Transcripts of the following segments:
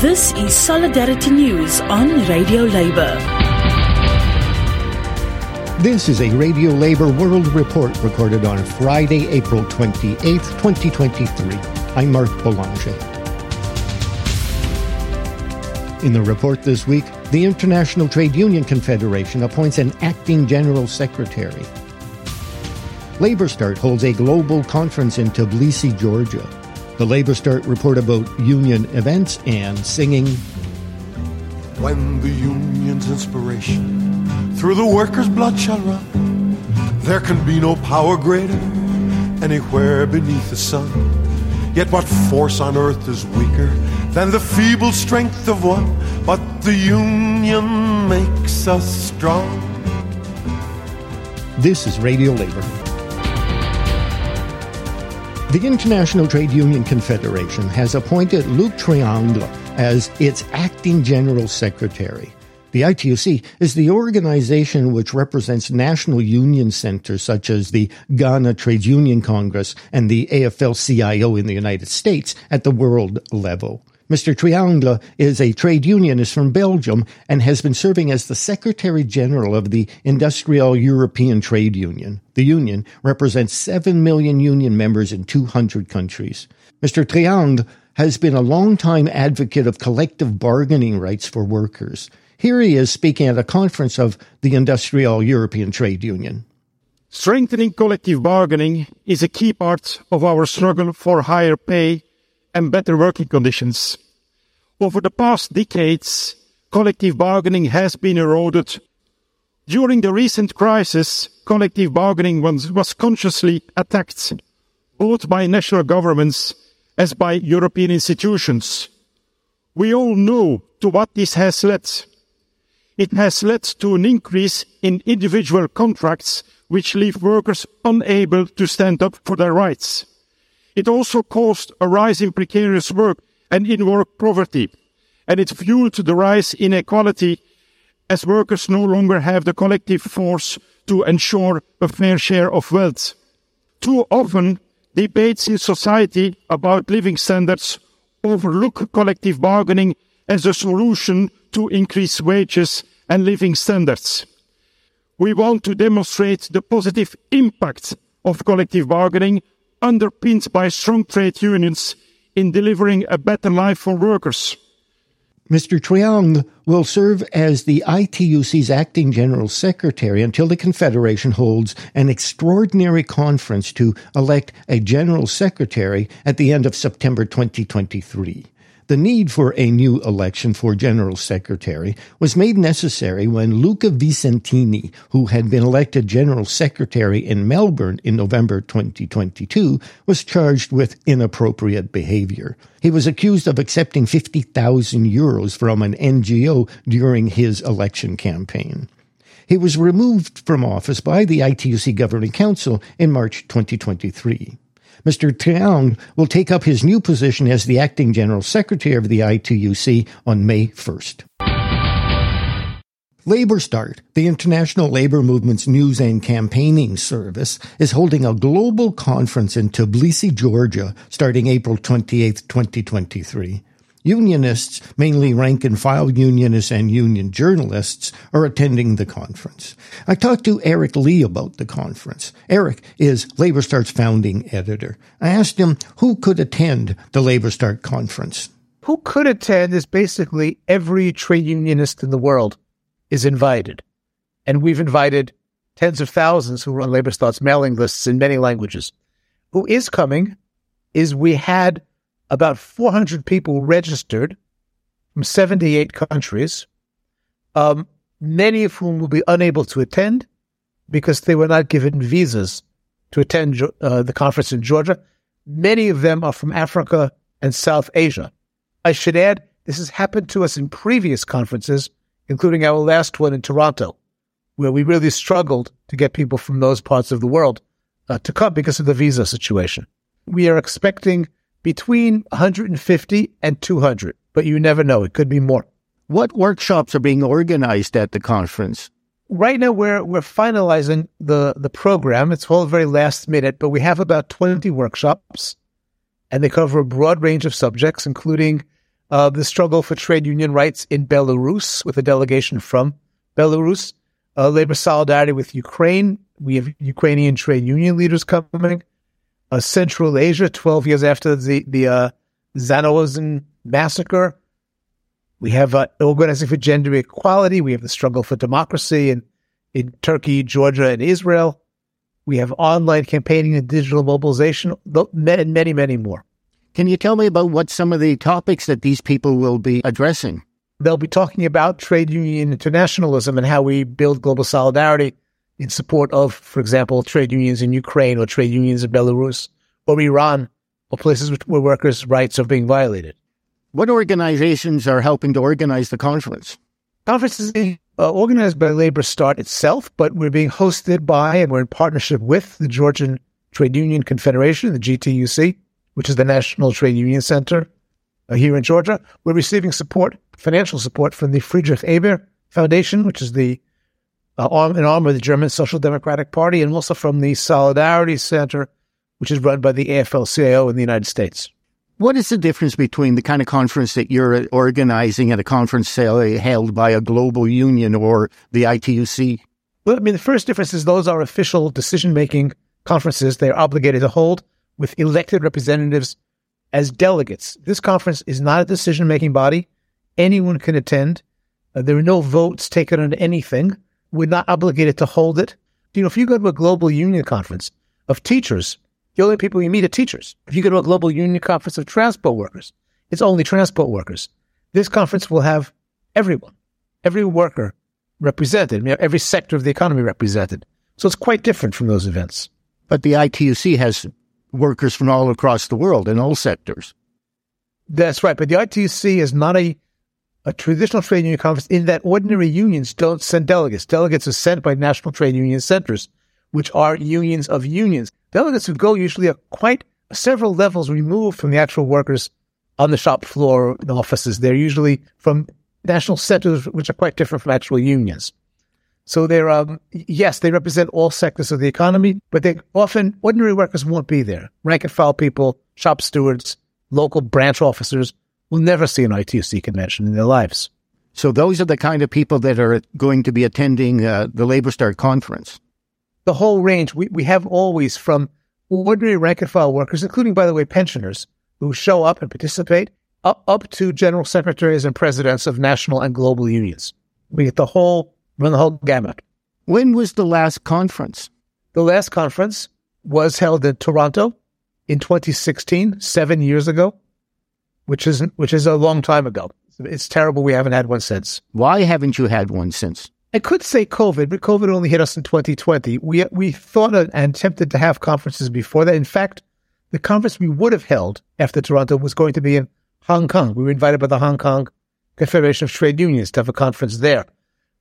This is Solidarity News on Radio Labour. This is a Radio Labour World Report recorded on Friday, April 28, 2023. I'm Mark Boulanger. In the report this week, the International Trade Union Confederation appoints an acting general secretary. Labour Start holds a global conference in Tbilisi, Georgia. The Labour Start report about union events and singing. When the union's inspiration through the workers' blood shall run, there can be no power greater anywhere beneath the sun. Yet what force on earth is weaker than the feeble strength of one? But the union makes us strong. This is Radio Labour. The International Trade Union Confederation has appointed Luc Triangle as its acting general secretary. The ITUC is the organization which represents national union centers such as the Ghana Trade Union Congress and the AFL-CIO in the United States at the world level. Mr. Triangle is a trade unionist from Belgium and has been serving as the Secretary General of the industriAll European Trade Union. The union represents 7 million union members in 200 countries. Mr. Triangle has been a long-time advocate of collective bargaining rights for workers. Here he is speaking at a conference of the industriAll European Trade Union. Strengthening collective bargaining is a key part of our struggle for higher pay and better working conditions. Over the past decades, collective bargaining has been eroded. During the recent crisis, collective bargaining was, was consciously attacked, both by national governments as by European institutions. We all know to what this has led. It has led to an increase in individual contracts which leave workers unable to stand up for their rights. It also caused a rise in precarious work and in work poverty, and it fueled the rise in inequality as workers no longer have the collective force to ensure a fair share of wealth. Too often, debates in society about living standards overlook collective bargaining as a solution to increase wages and living standards. We want to demonstrate the positive impact of collective bargaining underpinned by strong trade unions in delivering a better life for workers. Mr. Triangle will serve as the ITUC's acting general secretary until the Confederation holds an extraordinary conference to elect a general secretary at the end of September 2023. The need for a new election for General Secretary was made necessary when Luca Visentini, who had been elected General Secretary in Melbourne in November 2022, was charged with inappropriate behavior. He was accused of accepting 50,000 euros from an NGO during his election campaign. He was removed from office by the ITUC Governing Council in March 2023. Mr. Triangle will take up his new position as the acting general secretary of the ITUC on May 1st. Labour Start, the international labour movement's news and campaigning service, is holding a global conference in Tbilisi, Georgia, starting April 28, 2023. Unionists, mainly rank and file unionists and union journalists, are attending the conference. I talked to Eric Lee about the conference. Eric is Labor Start's founding editor. I asked him who could attend the Labor Start conference. Who could attend is basically every trade unionist in the world is invited. And we've invited tens of thousands who run Labor Start's mailing lists in many languages. Who is coming is we had about 400 people registered from 78 countries, um, many of whom will be unable to attend because they were not given visas to attend uh, the conference in Georgia. Many of them are from Africa and South Asia. I should add, this has happened to us in previous conferences, including our last one in Toronto, where we really struggled to get people from those parts of the world uh, to come because of the visa situation. We are expecting between 150 and 200, but you never know. It could be more. What workshops are being organized at the conference? Right now, we're we're finalizing the the program. It's all very last minute, but we have about 20 workshops, and they cover a broad range of subjects, including uh, the struggle for trade union rights in Belarus with a delegation from Belarus, uh, labor solidarity with Ukraine. We have Ukrainian trade union leaders coming. Uh, Central Asia, 12 years after the, the uh, Zhanaozen massacre. We have uh, Organizing for Gender Equality. We have the struggle for democracy in, in Turkey, Georgia, and Israel. We have online campaigning and digital mobilization, and many, many more. Can you tell me about what some of the topics that these people will be addressing? They'll be talking about trade union internationalism and how we build global solidarity in support of, for example, trade unions in Ukraine or trade unions in Belarus or Iran or places where workers' rights are being violated. What organizations are helping to organize the conference? Conference is uh, organized by Labor Start itself, but we're being hosted by and we're in partnership with the Georgian Trade Union Confederation, the GTUC, which is the National Trade Union Center uh, here in Georgia. We're receiving support, financial support from the Friedrich Ebert Foundation, which is the uh, arm, an arm of the German Social Democratic Party, and also from the Solidarity Center, which is run by the AFL-CIO in the United States. What is the difference between the kind of conference that you're organizing at a conference say, held by a global union or the ITUC? Well, I mean, the first difference is those are official decision-making conferences they're obligated to hold with elected representatives as delegates. This conference is not a decision making body. Anyone can attend. Uh, there are no votes taken on anything. We're not obligated to hold it. You know, if you go to a global union conference of teachers, the only people you meet are teachers. If you go to a global union conference of transport workers, it's only transport workers. This conference will have everyone, every worker represented, every sector of the economy represented. So it's quite different from those events. But the ITUC has workers from all across the world in all sectors. That's right. But the ITUC is not a, a traditional trade union conference in that ordinary unions don't send delegates. Delegates are sent by national trade union centers, which are unions of unions. Delegates who go usually are quite several levels removed from the actual workers on the shop floor, in offices. They're usually from national centers, which are quite different from actual unions. So they're, um, yes, they represent all sectors of the economy, but they often, ordinary workers won't be there. Rank and file people, shop stewards, local branch officers will never see an ITUC convention in their lives. So those are the kind of people that are going to be attending uh, the Labor Start conference. The whole range. We, we have always from ordinary rank and file workers, including, by the way, pensioners who show up and participate, up, up to general secretaries and presidents of national and global unions. We get the whole run the whole gamut. When was the last conference? The last conference was held in Toronto in 2016, seven years ago, which is which is a long time ago. It's terrible we haven't had one since. Why haven't you had one since? I could say COVID, but COVID only hit us in 2020. We we thought and attempted to have conferences before that. In fact, the conference we would have held after Toronto was going to be in Hong Kong. We were invited by the Hong Kong Confederation of Trade Unions to have a conference there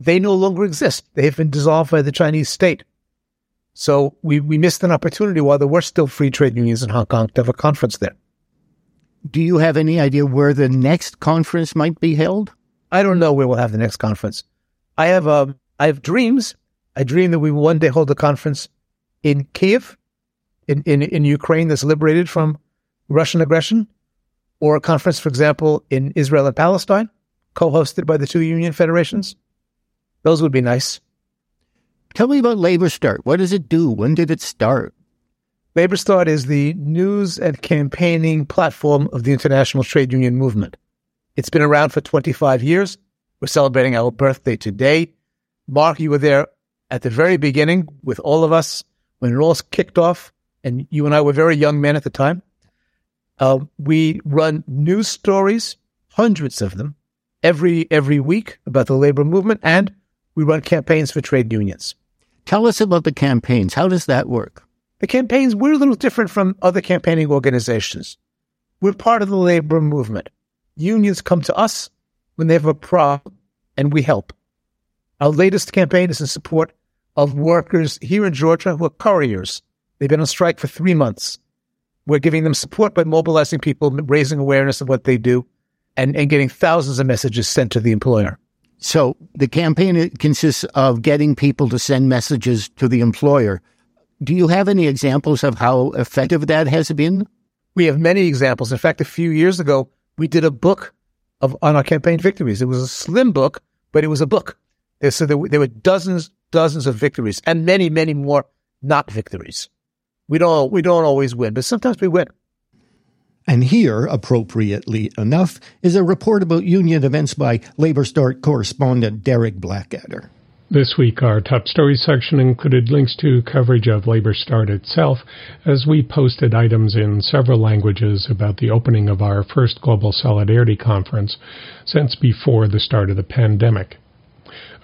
they no longer exist. They've been dissolved by the Chinese state. So we, we missed an opportunity while there were still free trade unions in Hong Kong to have a conference there. Do you have any idea where the next conference might be held? I don't know where we'll have the next conference. I have um, I have dreams. I dream that we will one day hold a conference in Kiev, in, in, in Ukraine that's liberated from Russian aggression, or a conference, for example, in Israel and Palestine, co-hosted by the two union federations. Those would be nice. Tell me about Labor Start. What does it do? When did it start? Labor Start is the news and campaigning platform of the international trade union movement. It's been around for 25 years. We're celebrating our birthday today. Mark, you were there at the very beginning with all of us when it all kicked off, and you and I were very young men at the time. Uh, we run news stories, hundreds of them, every every week about the labor movement, and we run campaigns for trade unions. Tell us about the campaigns. How does that work? The campaigns, we're a little different from other campaigning organizations. We're part of the labor movement. Unions come to us when they have a problem and we help. Our latest campaign is in support of workers here in Georgia who are couriers. They've been on strike for three months. We're giving them support by mobilizing people, raising awareness of what they do, and, and getting thousands of messages sent to the employer. So the campaign consists of getting people to send messages to the employer. Do you have any examples of how effective that has been? We have many examples. In fact, a few years ago, we did a book of on our campaign victories. It was a slim book, but it was a book. So there, there were dozens, dozens of victories, and many, many more not victories. We don't we don't always win, but sometimes we win. And here, appropriately enough, is a report about union events by Labour Start correspondent Derek Blackadder. This week, our top stories section included links to coverage of Labour Start itself, as we posted items in several languages about the opening of our first Global Solidarity Conference since before the start of the pandemic,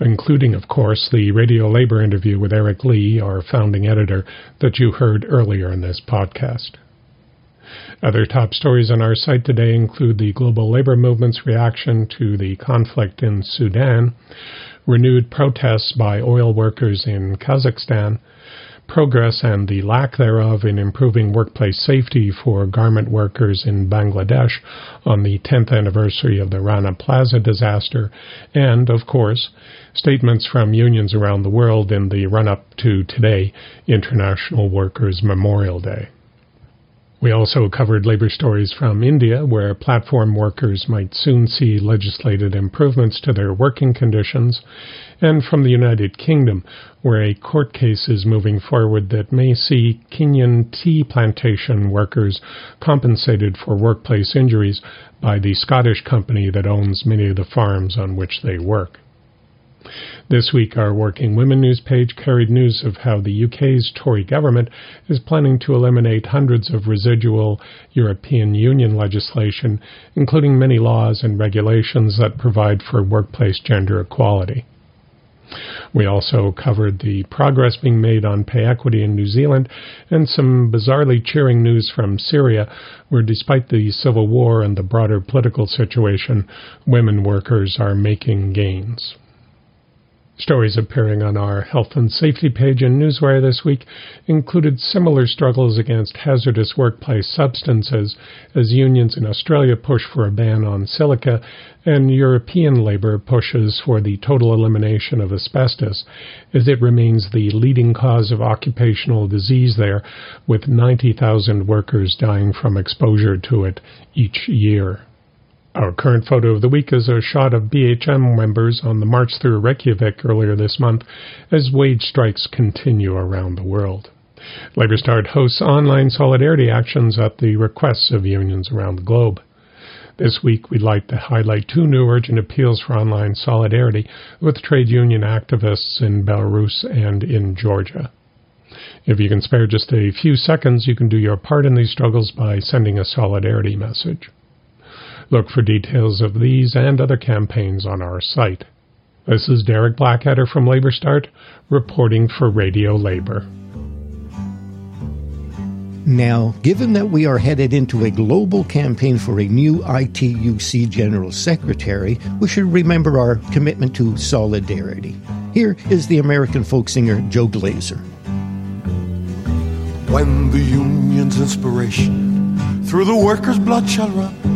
including, of course, the Radio Labour interview with Eric Lee, our founding editor, that you heard earlier in this podcast. Other top stories on our site today include the global labor movement's reaction to the conflict in Sudan, renewed protests by oil workers in Kazakhstan, progress and the lack thereof in improving workplace safety for garment workers in Bangladesh on the 10th anniversary of the Rana Plaza disaster, and, of course, statements from unions around the world in the run up to today, International Workers' Memorial Day. We also covered labor stories from India, where platform workers might soon see legislated improvements to their working conditions, and from the United Kingdom, where a court case is moving forward that may see Kenyan tea plantation workers compensated for workplace injuries by the Scottish company that owns many of the farms on which they work. This week, our Working Women news page carried news of how the UK's Tory government is planning to eliminate hundreds of residual European Union legislation, including many laws and regulations that provide for workplace gender equality. We also covered the progress being made on pay equity in New Zealand and some bizarrely cheering news from Syria, where despite the civil war and the broader political situation, women workers are making gains. Stories appearing on our health and safety page in Newswire this week included similar struggles against hazardous workplace substances as unions in Australia push for a ban on silica and European labour pushes for the total elimination of asbestos as it remains the leading cause of occupational disease there with 90,000 workers dying from exposure to it each year. Our current photo of the week is a shot of BHM members on the march through Reykjavik earlier this month as wage strikes continue around the world. Labour Start hosts online solidarity actions at the requests of unions around the globe. This week, we'd like to highlight two new urgent appeals for online solidarity with trade union activists in Belarus and in Georgia. If you can spare just a few seconds, you can do your part in these struggles by sending a solidarity message. Look for details of these and other campaigns on our site. This is Derek Blackadder from Labour Start, reporting for Radio Labour. Now, given that we are headed into a global campaign for a new ITUC General Secretary, we should remember our commitment to solidarity. Here is the American folk singer Joe Glazer. When the union's inspiration through the workers' blood shall run,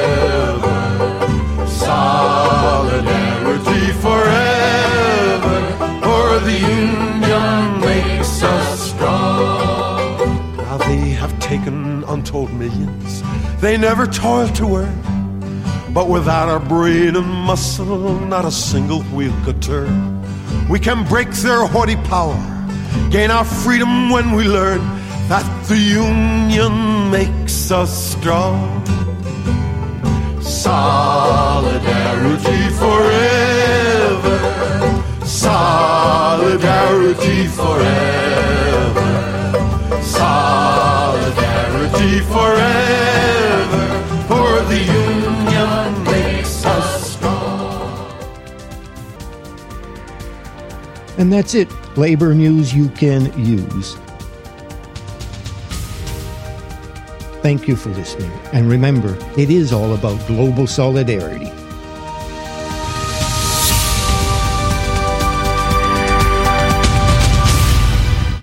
Millions they never toiled to earn. But without our brain and muscle, not a single wheel could turn. We can break their haughty power, gain our freedom when we learn that the union makes us strong. Solidarity forever. Solidarity forever. Solidarity And that's it. Labor news you can use. Thank you for listening. And remember, it is all about global solidarity.